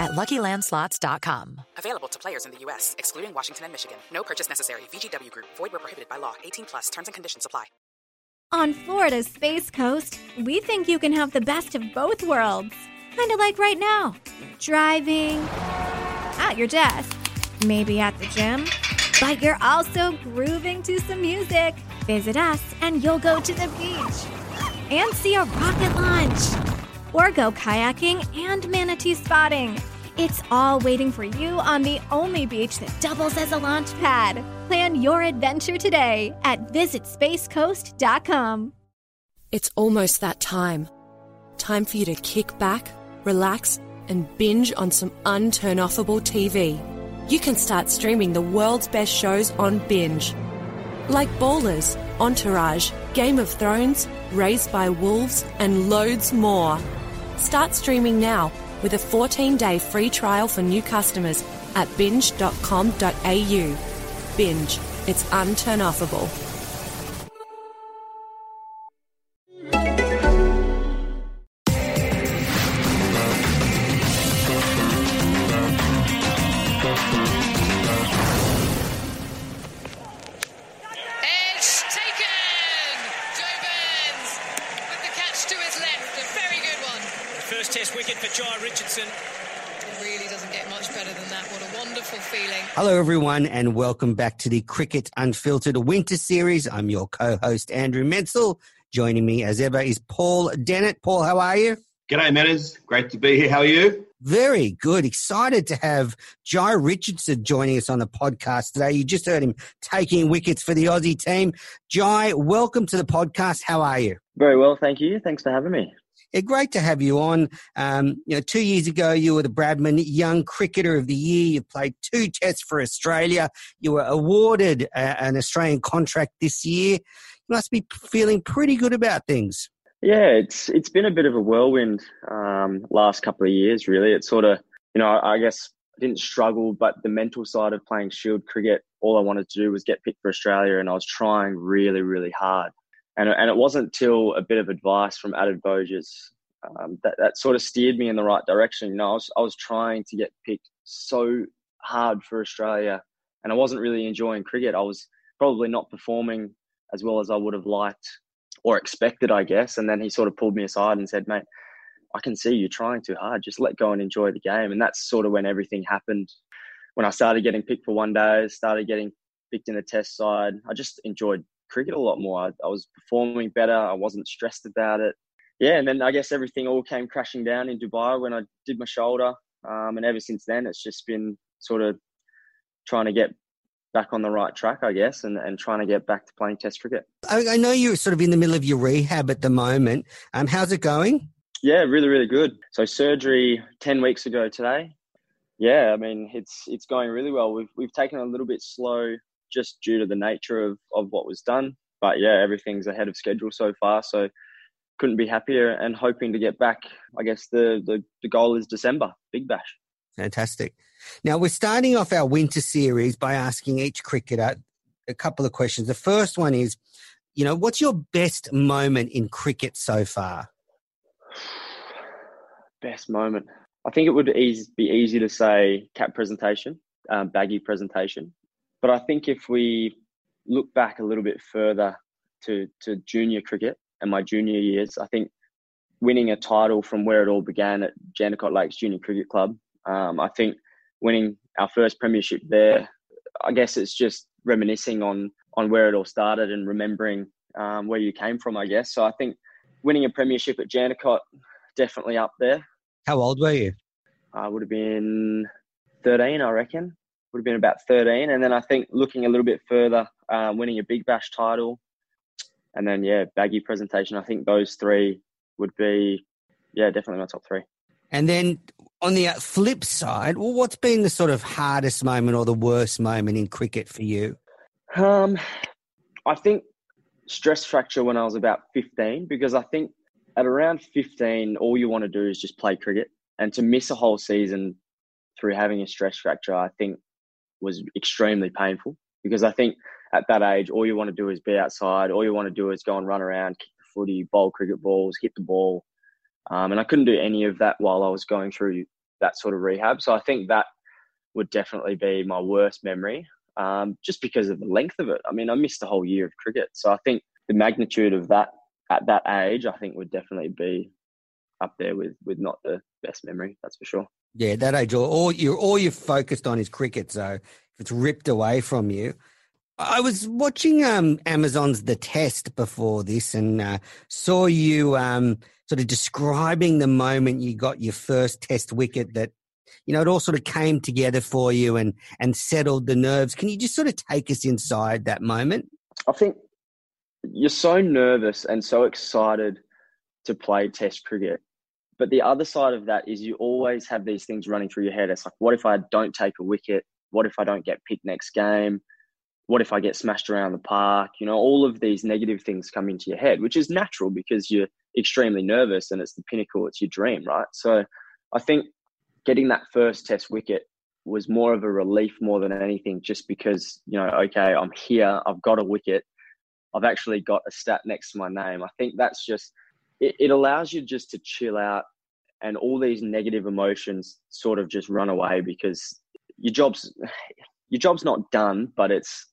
at LuckyLandSlots.com. Available to players in the U.S., excluding Washington and Michigan. No purchase necessary. VGW Group. Void where prohibited by law. 18 plus. Terms and conditions apply. On Florida's Space Coast, we think you can have the best of both worlds. Kind of like right now. Driving, at your desk, maybe at the gym, but you're also grooving to some music. Visit us and you'll go to the beach and see a rocket launch or go kayaking and manatee spotting. It's all waiting for you on the only beach that doubles as a launch pad. Plan your adventure today at visitspacecoast.com. It's almost that time. Time for you to kick back, relax, and binge on some unturnoffable TV. You can start streaming the world's best shows on Binge. Like Ballers, Entourage, Game of Thrones, Raised by Wolves, and loads more. Start streaming now with a 14 day free trial for new customers at binge.com.au. Binge. It's unturnoffable. Hello, everyone, and welcome back to the Cricket Unfiltered Winter Series. I'm your co-host Andrew Menzel. Joining me, as ever, is Paul Dennett. Paul, how are you? G'day, Matters. Great to be here. How are you? Very good. Excited to have Jhye Richardson joining us on the podcast today. You just heard him taking wickets for the Aussie team. Jhye, welcome to the podcast. How are you? Very well, thank you. Thanks for having me. Yeah, great to have you on. Um, you know, two years ago, you were the Bradman Young Cricketer of the Year. You played two tests for Australia. You were awarded a, an Australian contract this year. You must be feeling pretty good about things. Yeah, it's it's been a bit of a whirlwind um, last couple of years. Really, it's sort of you know I, I guess I didn't struggle, but the mental side of playing Shield cricket, all I wanted to do was get picked for Australia, and I was trying really really hard. And and it wasn't till a bit of advice from Adam Voges um, that that sort of steered me in the right direction. You know, I was I was trying to get picked so hard for Australia, and I wasn't really enjoying cricket. I was probably not performing as well as I would have liked or expected, I guess. And then he sort of pulled me aside and said, mate, I can see you're trying too hard. Just let go and enjoy the game. And that's sort of when everything happened. When I started getting picked for one day, started getting picked in the test side, I just enjoyed cricket a lot more. I, I was performing better. I wasn't stressed about it. Yeah, and then I guess everything all came crashing down in Dubai when I did my shoulder. Um, and ever since then, it's just been sort of trying to get back on the right track, I guess, and, and trying to get back to playing Test cricket. I, I know you're sort of in the middle of your rehab at the moment. Um, how's it going? Yeah, really, really good. So surgery ten weeks ago today. Yeah, I mean it's it's going really well. We've we've taken a little bit slow just due to the nature of of what was done, but yeah, everything's ahead of schedule so far. So couldn't be happier and hoping to get back. I guess the the, the goal is December, Big Bash. Fantastic. Now we're starting off our winter series by asking each cricketer a couple of questions. The first one is, you know, what's your best moment in cricket so far? Best moment. I think it would be easy to say cap presentation, um, baggy presentation. But I think if we look back a little bit further to, to junior cricket and my junior years, I think winning a title from where it all began at Jandakot Lakes Junior Cricket Club, um, I think winning our first premiership there, I guess it's just reminiscing on on where it all started and remembering um, where you came from. I guess so. I think winning a premiership at Jandakot definitely up there. How old were you? I would have been thirteen, I reckon. Would have been about thirteen, and then I think looking a little bit further, um, winning a Big Bash title, and then yeah, baggy presentation. I think those three would be yeah, definitely my top three. And then on the flip side, well, what's been the sort of hardest moment or the worst moment in cricket for you? Um, I think stress fracture when I was about 15 because I think at around 15, all you want to do is just play cricket. And to miss a whole season through having a stress fracture, I think was extremely painful because I think at that age, all you want to do is be outside. All you want to do is go and run around, kick the footy, bowl cricket balls, hit the ball. Um, and I couldn't do any of that while I was going through that sort of rehab. So I think that would definitely be my worst memory, um, just because of the length of it. I mean, I missed a whole year of cricket. So I think the magnitude of that at that age, I think would definitely be up there with, with not the best memory, that's for sure. Yeah, that age, all, all you're all you're focused on is cricket. So if it's ripped away from you, I was watching um, Amazon's The Test before this and uh, saw you um, sort of describing the moment you got your first Test wicket. That you know it all sort of came together for you and and settled the nerves. Can you just sort of take us inside that moment? I think you're so nervous and so excited to play Test cricket. But the other side of that is you always have these things running through your head. It's like, what if I don't take a wicket? What if I don't get picked next game? what if I get smashed around the park? You know, all of these negative things come into your head, which is natural because you're extremely nervous and it's the pinnacle, it's your dream, right? So I think getting that first test wicket was more of a relief more than anything, just because, you know, okay, I'm here, I've got a wicket, I've actually got a stat next to my name. I think that's just, it, it allows you just to chill out and all these negative emotions sort of just run away because your job's your job's not done, but it's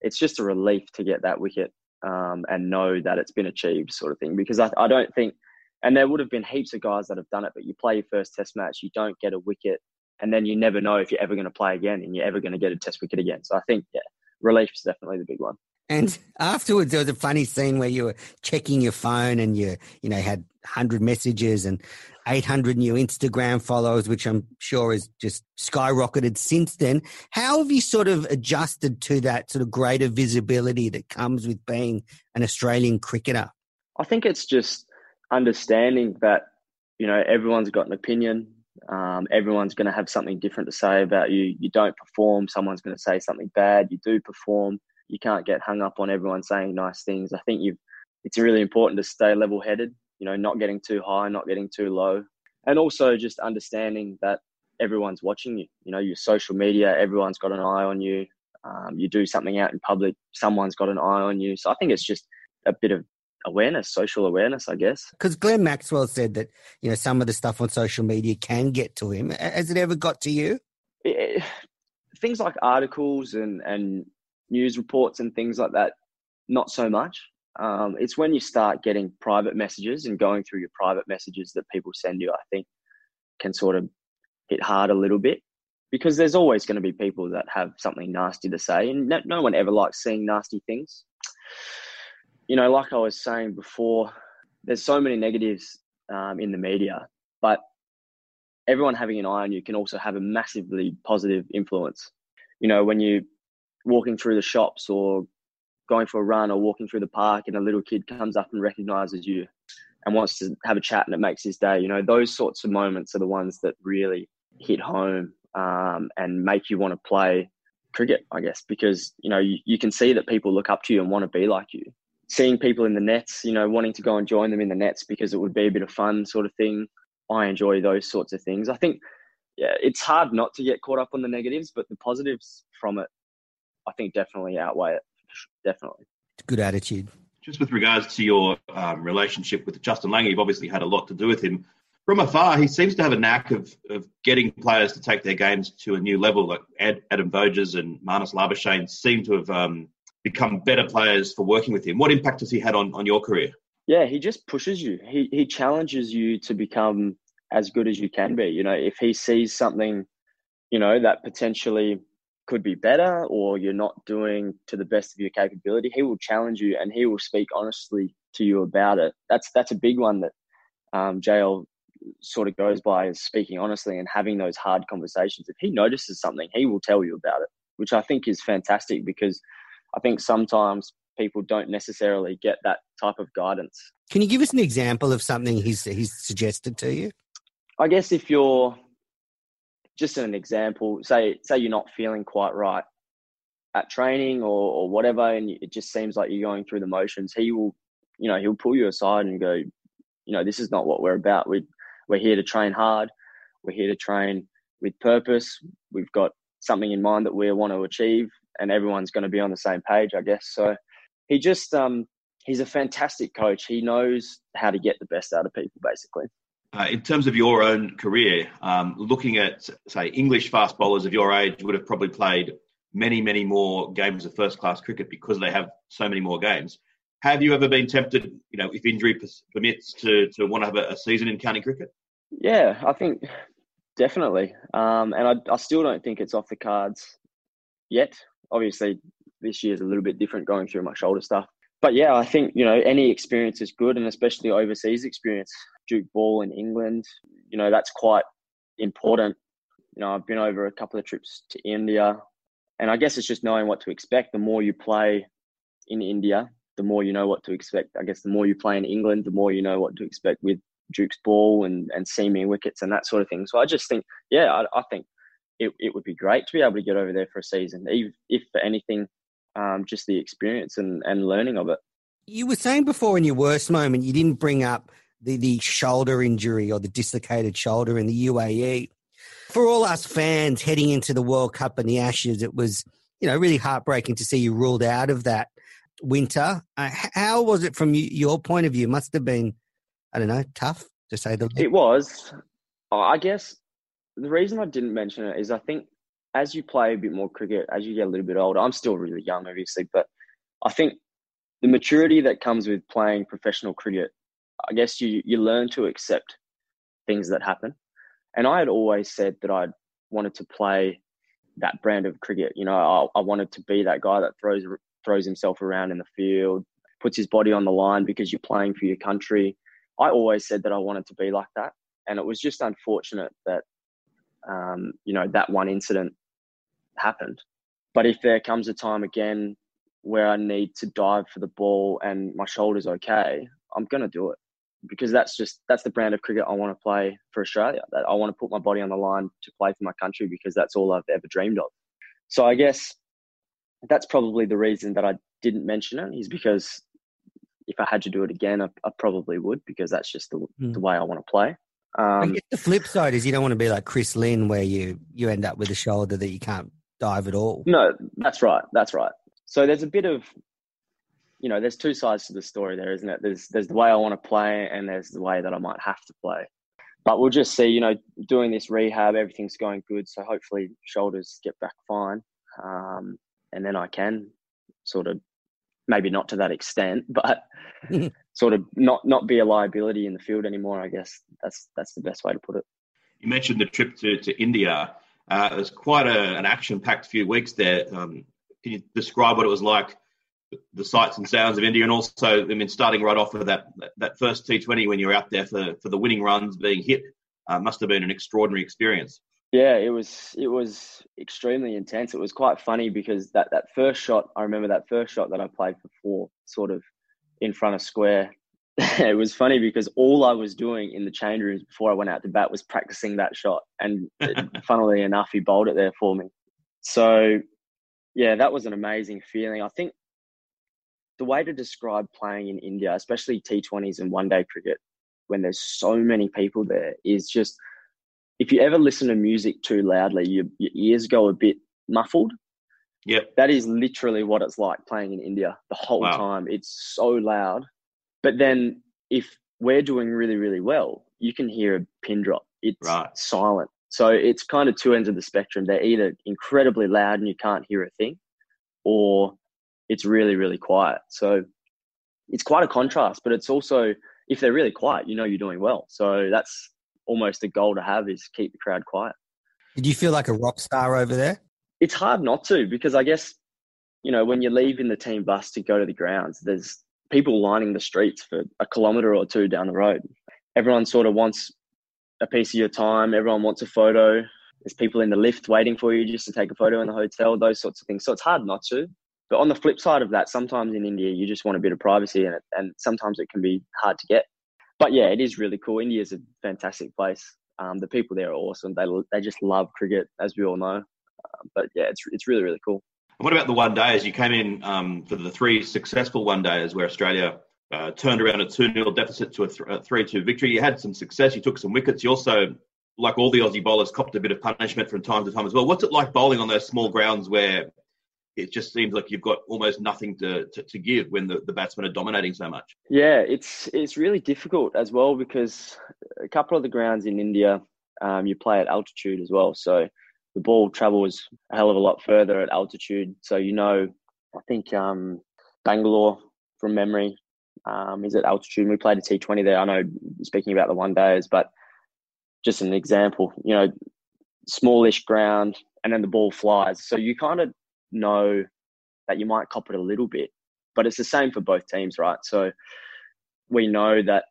it's just a relief to get that wicket um, and know that it's been achieved, sort of thing. Because I, I don't think, and there would have been heaps of guys that have done it, but you play your first Test match, you don't get a wicket, and then you never know if you're ever going to play again and you're ever going to get a Test wicket again. So I think, yeah, relief is definitely the big one. And afterwards, there was a funny scene where you were checking your phone and you, you know, had hundred messages and 800 new Instagram followers, which I'm sure has just skyrocketed since then. How have you sort of adjusted to that sort of greater visibility that comes with being an Australian cricketer? I think it's just understanding that, you know, everyone's got an opinion. Um, everyone's going to have something different to say about you. You don't perform, someone's going to say something bad. You do perform. You can't get hung up on everyone saying nice things. I think you've it's really important to stay level headed you know, not getting too high, not getting too low. And also just understanding that everyone's watching you. You know, your social media, everyone's got an eye on you. Um, you do something out in public, someone's got an eye on you. So I think it's just a bit of awareness, social awareness, I guess. Because Glenn Maxwell said that, you know, some of the stuff on social media can get to him. Has it ever got to you? It, things like articles and, and news reports and things like that, not so much. Um, it's when you start getting private messages and going through your private messages that people send you, I think, can sort of hit hard a little bit because there's always going to be people that have something nasty to say, and no, no one ever likes seeing nasty things. You know, like I was saying before, there's so many negatives um, in the media, but everyone having an eye on you can also have a massively positive influence. You know, when you walking through the shops or going for a run or walking through the park and a little kid comes up and recognizes you and wants to have a chat and it makes his day. You know, those sorts of moments are the ones that really hit home um, and make you want to play cricket, I guess, because, you know, you, you can see that people look up to you and want to be like you. Seeing people in the nets, you know, wanting to go and join them in the nets because it would be a bit of fun sort of thing. I enjoy those sorts of things. I think, yeah, it's hard not to get caught up on the negatives, but the positives from it, I think definitely outweigh it definitely. Good attitude. Just with regards to your um, relationship with Justin Langer, you've obviously had a lot to do with him. From afar, he seems to have a knack of, of getting players to take their games to a new level. Like Ad, Adam Voges and Marnus Labuschagne seem to have um, become better players for working with him. What impact has he had on, on your career? Yeah, he just pushes you. He he challenges you to become as good as you can be. You know, if he sees something, you know, that potentially could be better or you're not doing to the best of your capability, he will challenge you and he will speak honestly to you about it. That's that's a big one that um, JL sort of goes by is speaking honestly and having those hard conversations. If he notices something, he will tell you about it, which I think is fantastic because I think sometimes people don't necessarily get that type of guidance. Can you give us an example of something he's he's suggested to you? I guess if you're just an example, say say you're not feeling quite right at training or, or whatever, and it just seems like you're going through the motions, he will, you know, he'll pull you aside and go, you know, this is not what we're about. We we're here to train hard. We're here to train with purpose. We've got something in mind that we want to achieve, and everyone's going to be on the same page, I guess. So he just um, he's a fantastic coach. He knows how to get the best out of people, basically. Uh, in terms of your own career, um, looking at say English fast bowlers of your age would have probably played many, many more games of first class cricket because they have so many more games. Have you ever been tempted, you know, if injury permits, to to want to have a, a season in county cricket? Yeah, I think definitely, um, and I, I still don't think it's off the cards yet. Obviously, this year is a little bit different going through my shoulder stuff. But yeah, I think, you know, any experience is good and especially overseas experience. Duke ball in England, you know, that's quite important. You know, I've been over a couple of trips to India and I guess it's just knowing what to expect. The more you play in India, the more you know what to expect. I guess the more you play in England, the more you know what to expect with Duke's ball and, and seaming wickets and that sort of thing. So I just think, yeah, I, I think it, it would be great to be able to get over there for a season. If, if for anything, um, just the experience and, and learning of it. You were saying before in your worst moment, you didn't bring up the, the shoulder injury or the dislocated shoulder in the UAE. For all us fans heading into the World Cup and the Ashes, it was, you know, really heartbreaking to see you ruled out of that winter. Uh, how was it from your point of view? It must have been, I don't know, tough to say the least. It was. I guess the reason I didn't mention it is I think as you play a bit more cricket, as you get a little bit older, I'm still really young, obviously, but I think the maturity that comes with playing professional cricket, I guess you you learn to accept things that happen. And I had always said that I wanted to play that brand of cricket. You know, I, I wanted to be that guy that throws throws himself around in the field, puts his body on the line because you're playing for your country. I always said that I wanted to be like that, and it was just unfortunate that um, you know that one incident happened. But if there comes a time again where I need to dive for the ball and my shoulder's okay, I'm going to do it because that's just that's the brand of cricket I want to play for Australia. That I want to put my body on the line to play for my country because that's all I've ever dreamed of. So I guess that's probably the reason that I didn't mention it is because if I had to do it again, I, I probably would because that's just the, mm. the way I want to play. Um, I guess the flip side is you don't want to be like Chris Lynn, where you you end up with a shoulder that you can't dive at all. No, that's right. That's right. So there's a bit of, you know, there's two sides to the story there, isn't it? There's there's the way I want to play, and there's the way that I might have to play. But we'll just see. You know, doing this rehab, everything's going good. So hopefully shoulders get back fine, um, and then I can sort of maybe not to that extent, but sort of not not be a liability in the field anymore. I guess that's that's the best way to put it. You mentioned the trip to, to India. Uh, it was quite a, an action-packed few weeks there. Um, can you describe what it was like, the sights and sounds of India, and also, I mean, starting right off with that that first T20 when you were out there for for the winning runs being hit, uh, must have been an extraordinary experience. Yeah, it was it was extremely intense. It was quite funny because that that first shot, I remember that first shot that I played for four, sort of in front of square. it was funny because all I was doing in the change rooms before I went out to bat was practicing that shot, and funnily enough, he bowled it there for me. So, yeah, that was an amazing feeling. I think the way to describe playing in India, especially T20s and one day cricket, when there's so many people there, is just if you ever listen to music too loudly, your, your ears go a bit muffled. Yep. That is literally what it's like playing in India the whole Wow. time. It's so loud. But then if we're doing really, really well, you can hear a pin drop. It's Right. silent. So it's kind of two ends of the spectrum. They're either incredibly loud and you can't hear a thing, or it's really, really quiet. So it's quite a contrast, but it's also if they're really quiet, you know you're doing well. So that's almost a goal to have is keep the crowd quiet. Did you feel like a rock star over there? It's hard not to because I guess you know when you leave in the team bus to go to the grounds, there's people lining the streets for a kilometre or two down the road. Everyone sort of wants a piece of your time. Everyone wants a photo. There's people in the lift waiting for you just to take a photo in the hotel. Those sorts of things. So it's hard not to. But on the flip side of that, sometimes in India you just want a bit of privacy, and it, and sometimes it can be hard to get. But yeah, it is really cool. India is a fantastic place. Um, the people there are awesome. They they just love cricket, as we all know. Um, but yeah, it's it's really really cool. And what about the one days? You came in um, for the three successful one days where Australia uh, turned around a 2 0 deficit to a, a 3 2 victory. You had some success. You took some wickets. You also, like all the Aussie bowlers, copped a bit of punishment from time to time as well. What's it like bowling on those small grounds where it just seems like you've got almost nothing to, to, to give when the, the batsmen are dominating so much? Yeah, it's it's really difficult as well because a couple of the grounds in India, um, you play at altitude as well. So the ball travels a hell of a lot further at altitude. So you know, I think um, Bangalore from memory um, is at altitude. We played a T20 there. I know speaking about the one days, but just an example, you know, smallish ground and then the ball flies. So you kind of know that you might cop it a little bit, but it's the same for both teams, right? So we know that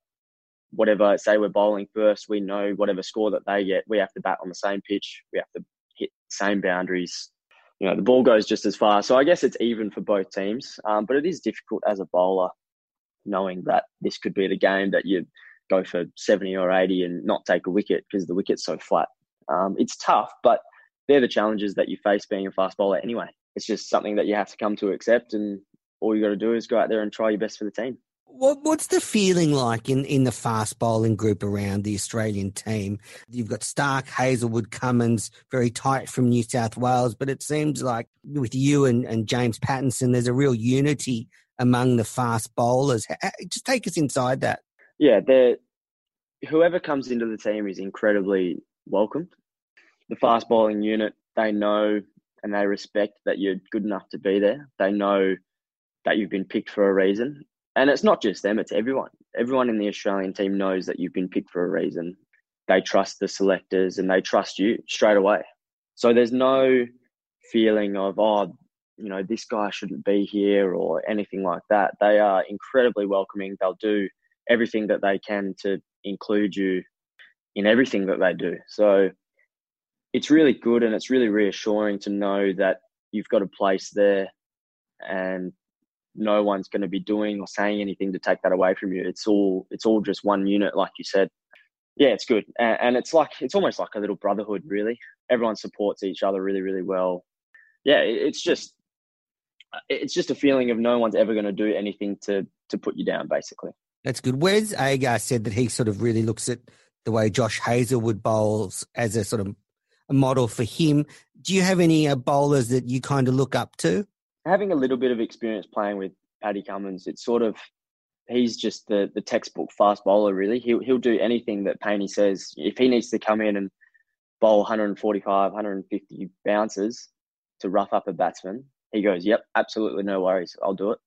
whatever, say we're bowling first, we know whatever score that they get, we have to bat on the same pitch, we have to same boundaries. You know, the ball goes just as far. So I guess it's even for both teams, um, but it is difficult as a bowler knowing that this could be the game that you go for 70 or 80 and not take a wicket because the wicket's so flat. Um, it's tough, but they're the challenges that you face being a fast bowler anyway. It's just something that you have to come to accept, and all you got to do is go out there and try your best for the team. What, what's the feeling like in, in the fast bowling group around the Australian team? You've got Stark, Hazlewood, Cummins, very tight from New South Wales, but it seems like with you and, and James Pattinson, there's a real unity among the fast bowlers. Just take us inside that. Yeah, whoever comes into the team is incredibly welcomed. The fast bowling unit, they know and they respect that you're good enough to be there. They know that you've been picked for a reason. And it's not just them, it's everyone. Everyone in the Australian team knows that you've been picked for a reason. They trust the selectors and they trust you straight away. So there's no feeling of, oh, you know, this guy shouldn't be here or anything like that. They are incredibly welcoming. They'll do everything that they can to include you in everything that they do. So it's really good and it's really reassuring to know that you've got a place there and no one's going to be doing or saying anything to take that away from you. It's all it's all just one unit, like you said. Yeah, it's good, and, and it's like it's almost like a little brotherhood, really. Everyone supports each other really, really well. Yeah, it, it's just it's just a feeling of no one's ever going to do anything to to put you down, basically. That's good. Wes Agar said that he sort of really looks at the way Josh Hazlewood bowls as a sort of a model for him. Do you have any uh, bowlers that you kind of look up to? Having a little bit of experience playing with Paddy Cummins, it's sort of he's just the the textbook fast bowler. Really, he'll he'll do anything that Paney says. If he needs to come in and bowl 145, 150 bounces to rough up a batsman, he goes, "Yep, absolutely, no worries, I'll do it."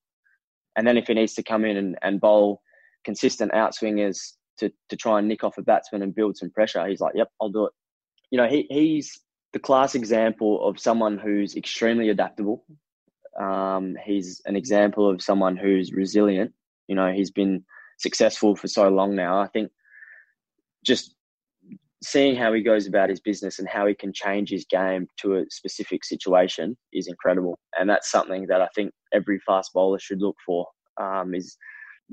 And then if he needs to come in and, and bowl consistent outswingers to to try and nick off a batsman and build some pressure, he's like, "Yep, I'll do it." You know, he he's the class example of someone who's extremely adaptable um, he's an example of someone who's resilient. You know, he's been successful for so long now. I think just seeing how he goes about his business and how he can change his game to a specific situation is incredible. And that's something that I think every fast bowler should look for um, is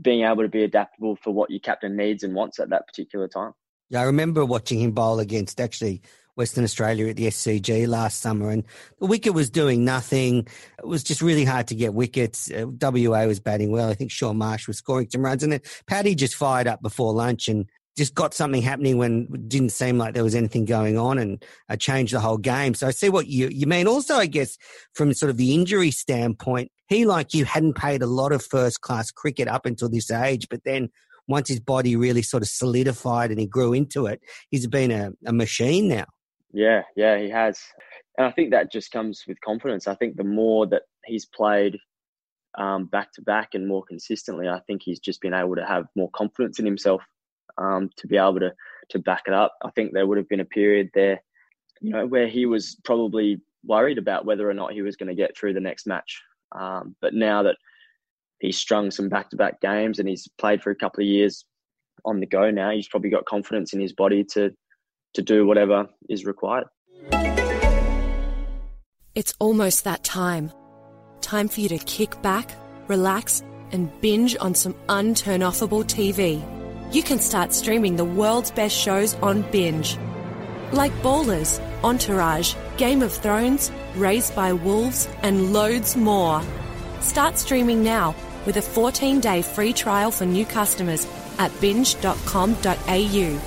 being able to be adaptable for what your captain needs and wants at that particular time. Yeah, I remember watching him bowl against actually Western Australia at the SCG last summer, and the wicket was doing nothing. It was just really hard to get wickets. Uh, WA was batting well. I think Shaun Marsh was scoring some runs, and then Paddy just fired up before lunch and just got something happening when it didn't seem like there was anything going on and uh, changed the whole game. So I see what you, you mean. Also, I guess from sort of the injury standpoint, he, like you, hadn't played a lot of first class cricket up until this age, but then once his body really sort of solidified and he grew into it, he's been a, a machine now. Yeah, yeah, he has. And I think that just comes with confidence. I think the more that he's played um, back to back and more consistently, I think he's just been able to have more confidence in himself um, to be able to to back it up. I think there would have been a period there, you know, where he was probably worried about whether or not he was going to get through the next match. Um, but now that he's strung some back to back games and he's played for a couple of years on the go now, he's probably got confidence in his body to to do whatever is required. It's almost that time. Time for you to kick back, relax, and binge on some unturnoffable TV. You can start streaming the world's best shows on Binge. Like Ballers, Entourage, Game of Thrones, Raised by Wolves, and loads more. Start streaming now with a 14 day free trial for new customers at binge.com.au.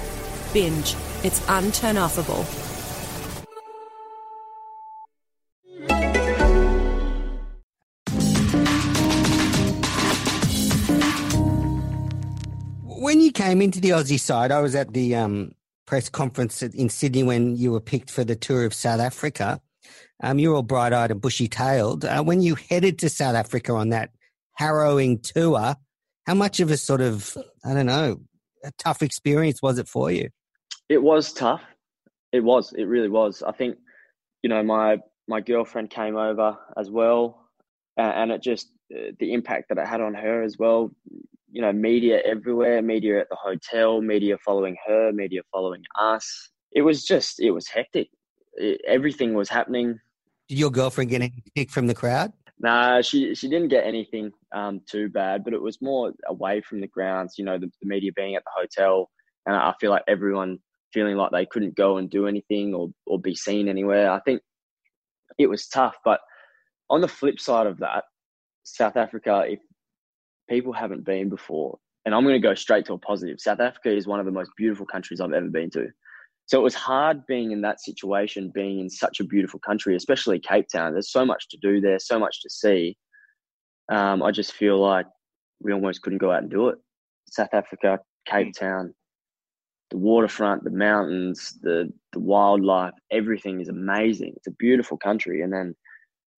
Binge. It's unturnoffable. When you came into the Aussie side, I was at the um, press conference in Sydney when you were picked for the tour of South Africa. Um, you're all bright eyed and bushy tailed. Uh, when you headed to South Africa on that harrowing tour, how much of a sort of, I don't know, a tough experience was it for you? It was tough. It was. It really was. I think, you know, my my girlfriend came over as well, and it just uh, the impact that it had on her as well. You know, media everywhere, media at the hotel, media following her, media following us. It was just, it was hectic. It, everything was happening. Did your girlfriend get any kick from the crowd? Nah, she she didn't get anything um, too bad, but it was more away from the grounds. You know, the, the media being at the hotel, and I feel like everyone feeling like they couldn't go and do anything or or be seen anywhere. I think it was tough, but on the flip side of that, South Africa, if people haven't been before, and I'm going to go straight to a positive, South Africa is one of the most beautiful countries I've ever been to. So it was hard being in that situation, being in such a beautiful country, especially Cape Town. There's so much to do there, so much to see. Um, I just feel like we almost couldn't go out and do it. South Africa, Cape mm. Town, the waterfront, the mountains, the the wildlife, everything is amazing. It's a beautiful country, and then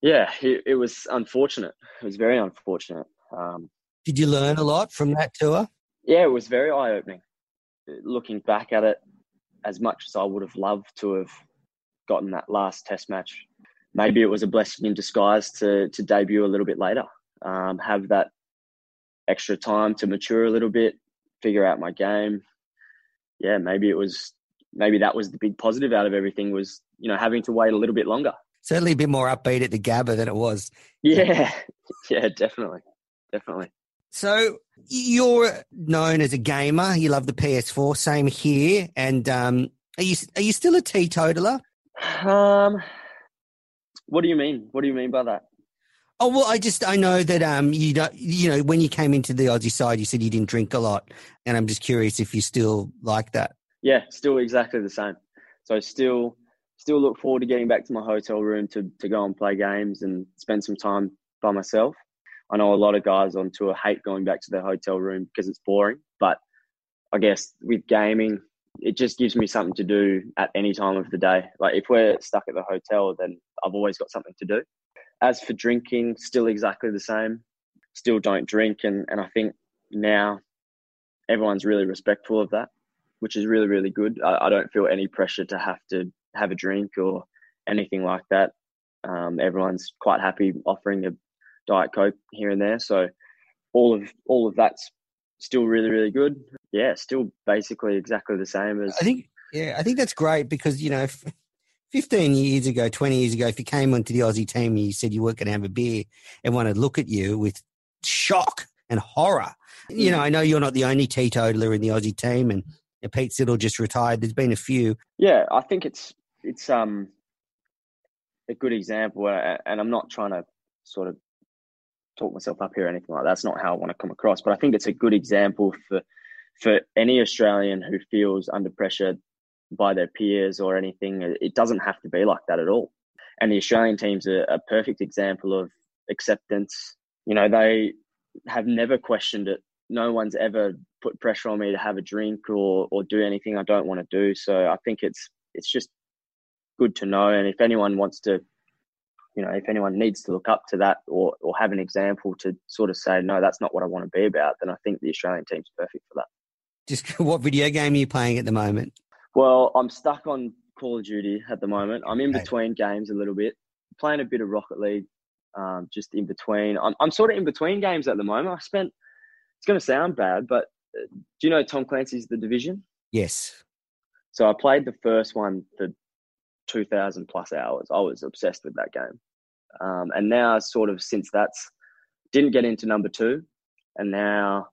yeah, it, it was unfortunate. It was very unfortunate. Um, Did you learn a lot from that tour? Yeah, it was very eye opening. Looking back at it, as much as I would have loved to have gotten that last test match, maybe it was a blessing in disguise to to debut a little bit later, um, have that extra time to mature a little bit, figure out my game. Yeah, maybe it was maybe that was the big positive out of everything was you know having to wait a little bit longer. Certainly a bit more upbeat at the Gabba than it was. Yeah, yeah, definitely, definitely. So you're known as a gamer. You love the PS4. Same here. And um, are you are you still a teetotaler? Um, what do you mean? What do you mean by that? Oh well, I just I know that um you don't you know when you came into the Aussie side, you said you didn't drink a lot, and I'm just curious if you still like that. Yeah, still exactly the same. So still still look forward to getting back to my hotel room to to go and play games and spend some time by myself. I know a lot of guys on tour hate going back to their hotel room because it's boring, but I guess with gaming, it just gives me something to do at any time of the day. Like if we're stuck at the hotel, then I've always got something to do. As for drinking, still exactly the same. Still don't drink, and, and I think now everyone's really respectful of that, which is really really good. I, I don't feel any pressure to have to have a drink or anything like that. Um, everyone's quite happy offering a diet coke here and there. So all of all of that's still really really good. Yeah, still basically exactly the same as. I think yeah, I think that's great because you know. 15 years ago, 20 years ago, if you came onto the Aussie team and you said you weren't going to have a beer, everyone would look at you with shock and horror. You know, I know you're not the only teetotaler in the Aussie team, and Pete Siddle just retired. There's been a few. Yeah, I think it's it's um a good example, and I'm not trying to sort of talk myself up here or anything like that. That's not how I want to come across. But I think it's a good example for for any Australian who feels under pressure by their peers or anything, it doesn't have to be like that at all. And the Australian team's a, a perfect example of acceptance. You know, they have never questioned it. No one's ever put pressure on me to have a drink or or do anything I don't want to do. So I think it's it's just good to know. And if anyone wants to, you know, if anyone needs to look up to that or or have an example to sort of say, no, that's not what I want to be about, then I think the Australian team's perfect for that. Just what video game are you playing at the moment? Well, I'm stuck on Call of Duty at the moment. I'm in between games a little bit, playing a bit of Rocket League, um, just in between. I'm, I'm sort of in between games at the moment. I spent, it's going to sound bad, but uh, do you know Tom Clancy's The Division? Yes. So I played the first one for 2,000 plus hours. I was obsessed with that game. Um, and now, sort of, since that's, didn't get into number two. And now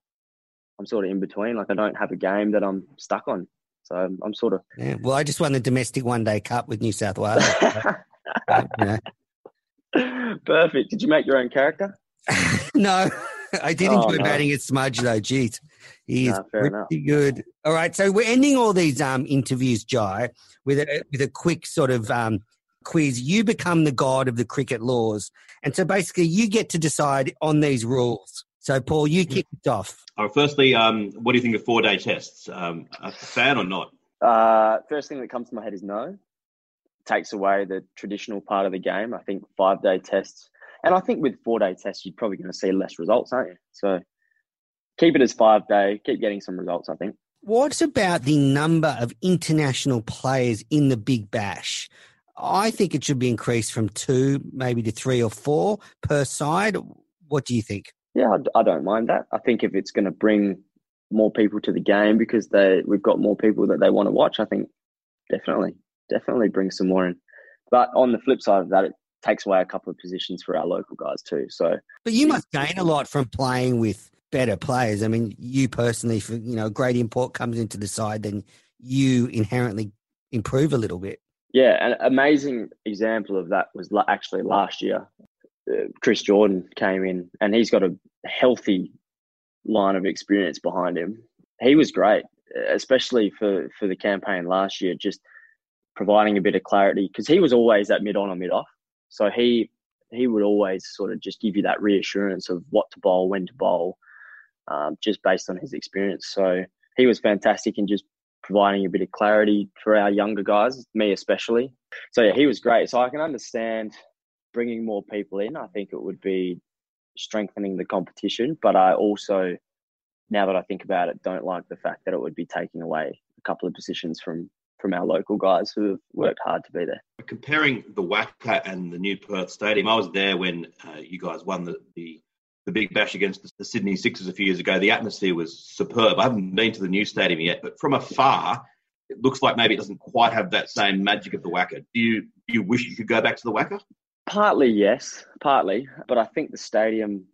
I'm sort of in between. Like, I don't have a game that I'm stuck on. So I'm, I'm sort of. Yeah. Well, I just won the domestic one day cup with New South Wales. Perfect. Did you make your own character? no, I did Oh, enjoy no. batting at Smudge though. Jeez, he is No, pretty enough. good. All right, so we're ending all these um, interviews, Jhye, with a with a quick sort of um, quiz. You become the god of the cricket laws, and so basically you get to decide on these rules. So, Paul, you kick it off. All right, firstly, um, what do you think of four day tests? Um, a fan or not? Uh, first thing that comes to my head is no. Takes away the traditional part of the game. I think five day tests, and I think with four day tests, you're probably going to see less results, aren't you? So keep it as five day. Keep getting some results. I think. What about the number of international players in the Big Bash? I think it should be increased from two, maybe to three or four per side. What do you think? Yeah, I, I don't mind that. I think if it's going to bring more people to the game because they we've got more people that they want to watch, I think definitely, definitely bring some more in. But on the flip side of that, it takes away a couple of positions for our local guys too. So But you must gain a lot from playing with better players. I mean, you personally, for you know, great import comes into the side, then you inherently improve a little bit. Yeah, an amazing example of that was actually last year. Chris Jordan came in, and he's got a healthy line of experience behind him. He was great, especially for for the campaign last year, just providing a bit of clarity because he was always that mid on or mid off. So he he would always sort of just give you that reassurance of what to bowl, when to bowl, um, just based on his experience. So he was fantastic in just providing a bit of clarity for our younger guys, me especially. So yeah, he was great. So I can understand bringing more people in. I think it would be strengthening the competition, but I also, now that I think about it, don't like the fact that it would be taking away a couple of positions from from our local guys who have worked hard to be there. Comparing the WACA and the new Perth Stadium, I was there when uh, you guys won the, the the Big Bash against the, the Sydney Sixers a few years ago. The atmosphere was superb. I haven't been to the new stadium yet, but from afar, it looks like maybe it doesn't quite have that same magic of the WACA. Do you do you wish you could go back to the WACA? Partly yes, partly, but I think the stadium,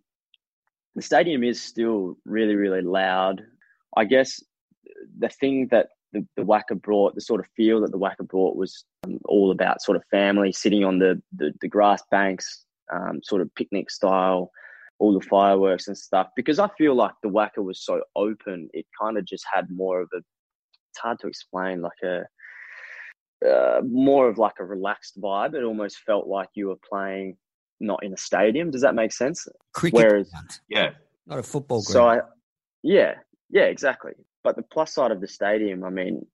the stadium is still really, really loud. I guess the thing that the, the WACA brought, the sort of feel that the WACA brought, was um, all about sort of family sitting on the the, the grass banks, um, sort of picnic style, all the fireworks and stuff. Because I feel like the WACA was so open, it kind of just had more of a. It's hard to explain, like a uh, more of like a relaxed vibe. It almost felt like you were playing not in a stadium. Does that make sense? Cricket, Whereas, Yeah, not a football ground. so I, yeah, yeah, exactly. But the plus side of the stadium, I mean,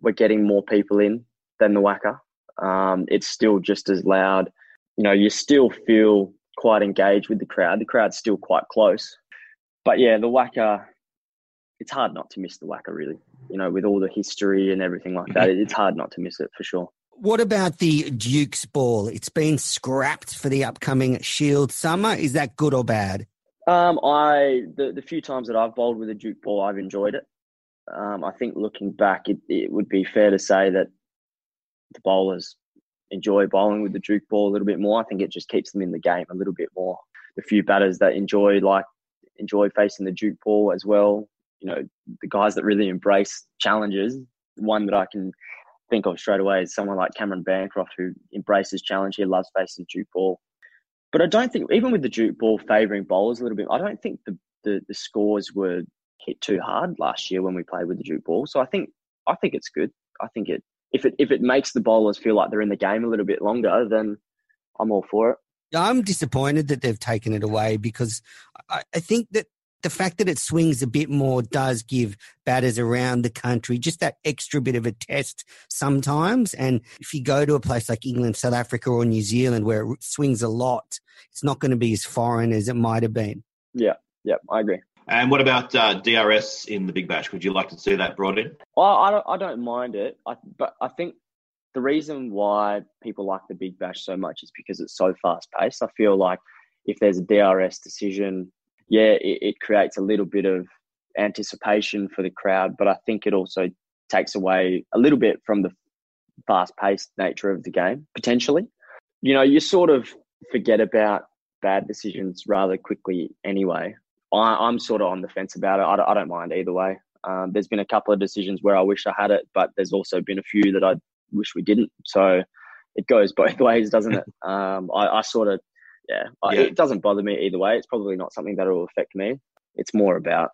we're getting more people in than the WACA. Um, it's still just as loud. You know, you still feel quite engaged with the crowd. The crowd's still quite close. But yeah, the WACA, it's hard not to miss the WACA, really. You know, with all the history and everything like that, it's hard not to miss it for sure. What about the Duke's ball? It's been scrapped for the upcoming Shield summer. Is that good or bad? Um, I the, the few times that I've bowled with a Duke ball, I've enjoyed it. Um, I think looking back, it, it would be fair to say that the bowlers enjoy bowling with the Duke ball a little bit more. I think it just keeps them in the game a little bit more. The few batters that enjoy like enjoy facing the Duke ball as well. You know, the guys that really embrace challenges. One that I can think of straight away is someone like Cameron Bancroft, who embraces challenge. He loves facing Duke ball. But I don't think, even with the Duke ball favouring bowlers a little bit, I don't think the, the, the scores were hit too hard last year when we played with the Duke ball. So I think I think it's good. I think it if it if it makes the bowlers feel like they're in the game a little bit longer, then I'm all for it. I'm disappointed that they've taken it away because I, I think that the fact that it swings a bit more does give batters around the country just that extra bit of a test sometimes. And if you go to a place like England, South Africa, or New Zealand where it swings a lot, it's not going to be as foreign as it might have been. Yeah, yeah, I agree. And what about uh, DRS in the Big Bash? Would you like to see that brought in? Well, I don't, I don't mind it, I, but I think the reason why people like the Big Bash so much is because it's so fast paced. I feel like if there's a DRS decision, yeah, it, it creates a little bit of anticipation for the crowd, but I think it also takes away a little bit from the fast paced nature of the game, potentially. You know, you sort of forget about bad decisions rather quickly anyway. I, am sort of on the fence about it. I don't, I don't mind either way. Um, there's been a couple of decisions where I wish I had it, but there's also been a few that I wish we didn't. So it goes both ways, doesn't it? Um, I, I, sort of, yeah, I, it doesn't bother me either way. It's probably not something that will affect me. It's more about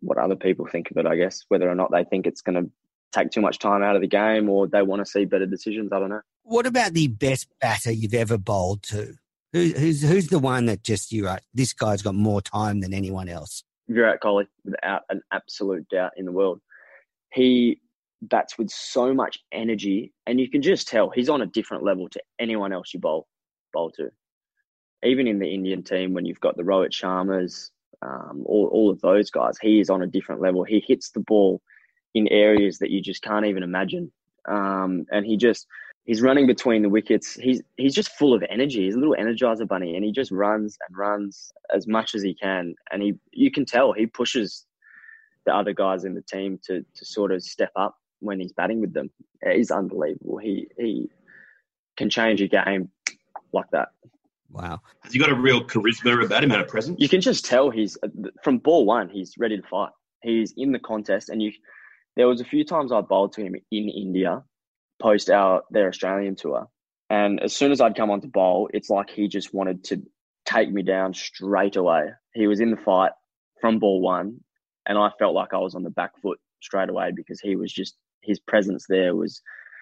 what other people think of it, I guess, whether or not they think it's going to take too much time out of the game or they want to see better decisions. I don't know. What about the best batter you've ever bowled to? Who, who's who's the one that just you right? This guy's got more time than anyone else. Virat Kohli, without an absolute doubt in the world. He bats with so much energy, and you can just tell he's on a different level to anyone else you bowl bowl to. Even in the Indian team, when you've got the Rohit Sharmas, um, all all of those guys, he is on a different level. He hits the ball in areas that you just can't even imagine, um, and he just he's running between the wickets. He's he's just full of energy. He's a little energizer bunny, and he just runs and runs as much as he can. And he you can tell he pushes the other guys in the team to to sort of step up when he's batting with them. It is unbelievable. He he can change a game like that. Wow. Has he got a real charisma about him and a presence? You can just tell he's from ball one. He's ready to fight. He's in the contest, and you. There was a few times I bowled to him in India, post our their Australian tour. And as soon as I'd come onto bowl, it's like he just wanted to take me down straight away. He was in the fight from ball one, and I felt like I was on the back foot straight away because he was just his presence there was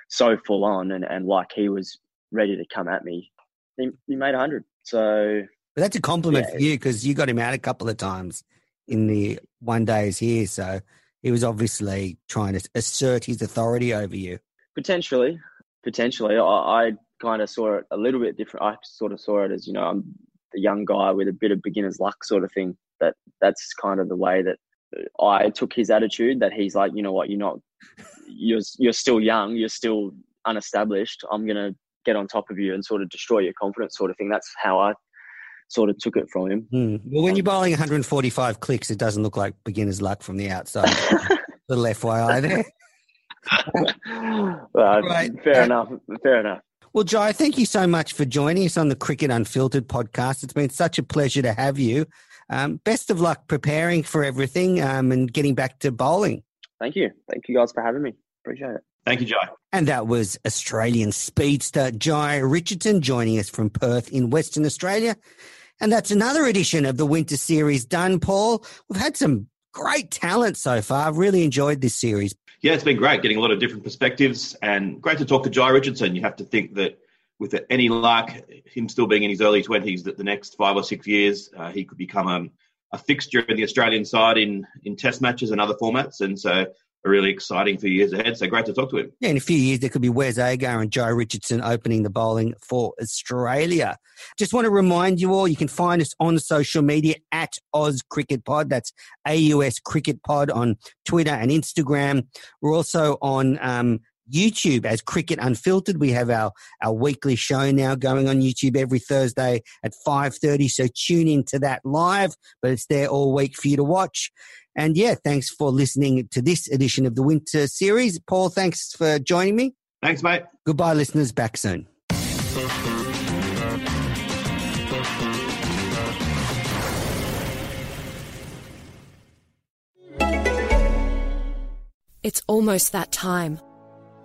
so full on and, and like he was ready to come at me. He, he made hundred. So but that's a compliment yeah. for you because you got him out a couple of times in the one days here. So he was obviously trying to assert his authority over you. Potentially, potentially. I, I kind of saw it a little bit different. I sort of saw it as you know I'm the young guy with a bit of beginner's luck sort of thing. That that's kind of the way that uh, I took his attitude. That he's like, you know what, you're not, you're you're still young, you're still unestablished. I'm gonna get on top of you and sort of destroy your confidence, sort of thing. That's how I sort of took it from him. Mm. Well, when you're bowling 145 clicks, it doesn't look like beginner's luck from the outside. Little FYI there. well, right. Fair uh, enough. Fair enough. Well, Jhye, thank you so much for joining us on the Cricket Unfiltered podcast. It's been such a pleasure to have you. Um, best of luck preparing for everything um, and getting back to bowling. Thank you. Thank you guys for having me. Appreciate it. Thank you, Jhye. And that was Australian speedster Jhye Richardson joining us from Perth in Western Australia. And that's another edition of the Winter Series done, Paul. We've had some great talent so far. I've really enjoyed this series. Yeah, it's been great getting a lot of different perspectives and great to talk to Jhye Richardson. You have to think that with any luck, him still being in his early 20s, that the next five or six years, uh, he could become a, a, fixture in the Australian side in, in test matches and other formats. And so really exciting for years ahead. So great to talk to him. Yeah, in a few years, there could be Wes Agar and Jhye Richardson opening the bowling for Australia. Just want to remind you all, you can find us on social media at Oz Cricket Pod. That's AUS Cricket Pod on Twitter and Instagram. We're also on um, YouTube as Cricket Unfiltered. We have our, our weekly show now going on YouTube every Thursday at 5.30. So tune into that live, but it's there all week for you to watch. And yeah, thanks for listening to this edition of the Winter Series. Paul, thanks for joining me. Thanks, mate. Goodbye, listeners. Back soon. It's almost that time.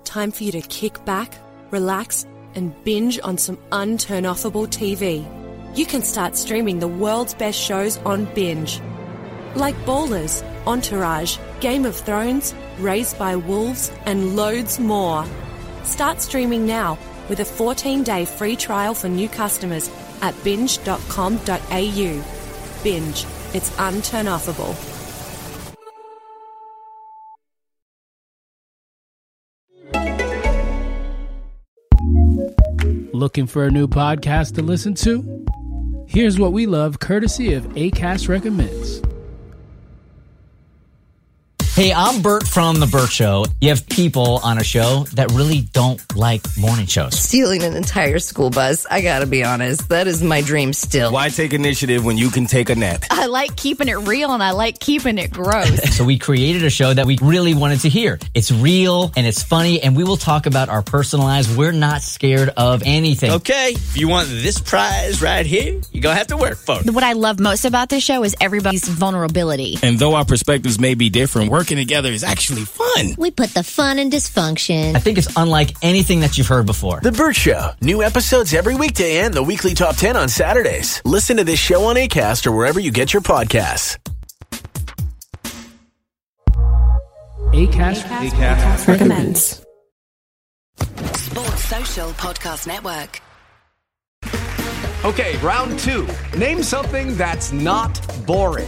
Time for you to kick back, relax, and binge on some unturnoffable TV. You can start streaming the world's best shows on Binge Like Ballers, Entourage, Game of Thrones, Raised by Wolves, and loads more. Start streaming now with a 14 day free trial for new customers at binge.com.au. Binge, it's unturnoffable. Looking for a new podcast to listen to? Here's what we love courtesy of ACAST Recommends. Hey, I'm Bert from The Bert Show. You have people on a show that really don't like morning shows. Stealing an entire school bus, I gotta be honest, that is my dream still. Why take initiative when you can take a nap? I like keeping it real and I like keeping it gross. so we created a show that we really wanted to hear. It's real and it's funny, and we will talk about our personal lives. We're not scared of anything. Okay, if you want this prize right here, you're gonna have to work for it. What I love most about this show is everybody's vulnerability. And though our perspectives may be different, working together is actually fun. We put the fun in dysfunction. I think it's unlike anything that you've heard before. The Bert Show. New episodes every weekday and the weekly top 10 on Saturdays. Listen to this show on ACAST or wherever you get your podcasts. ACAST, ACAST recommends. Sports Social Podcast Network. Okay, round two. Name something that's not boring.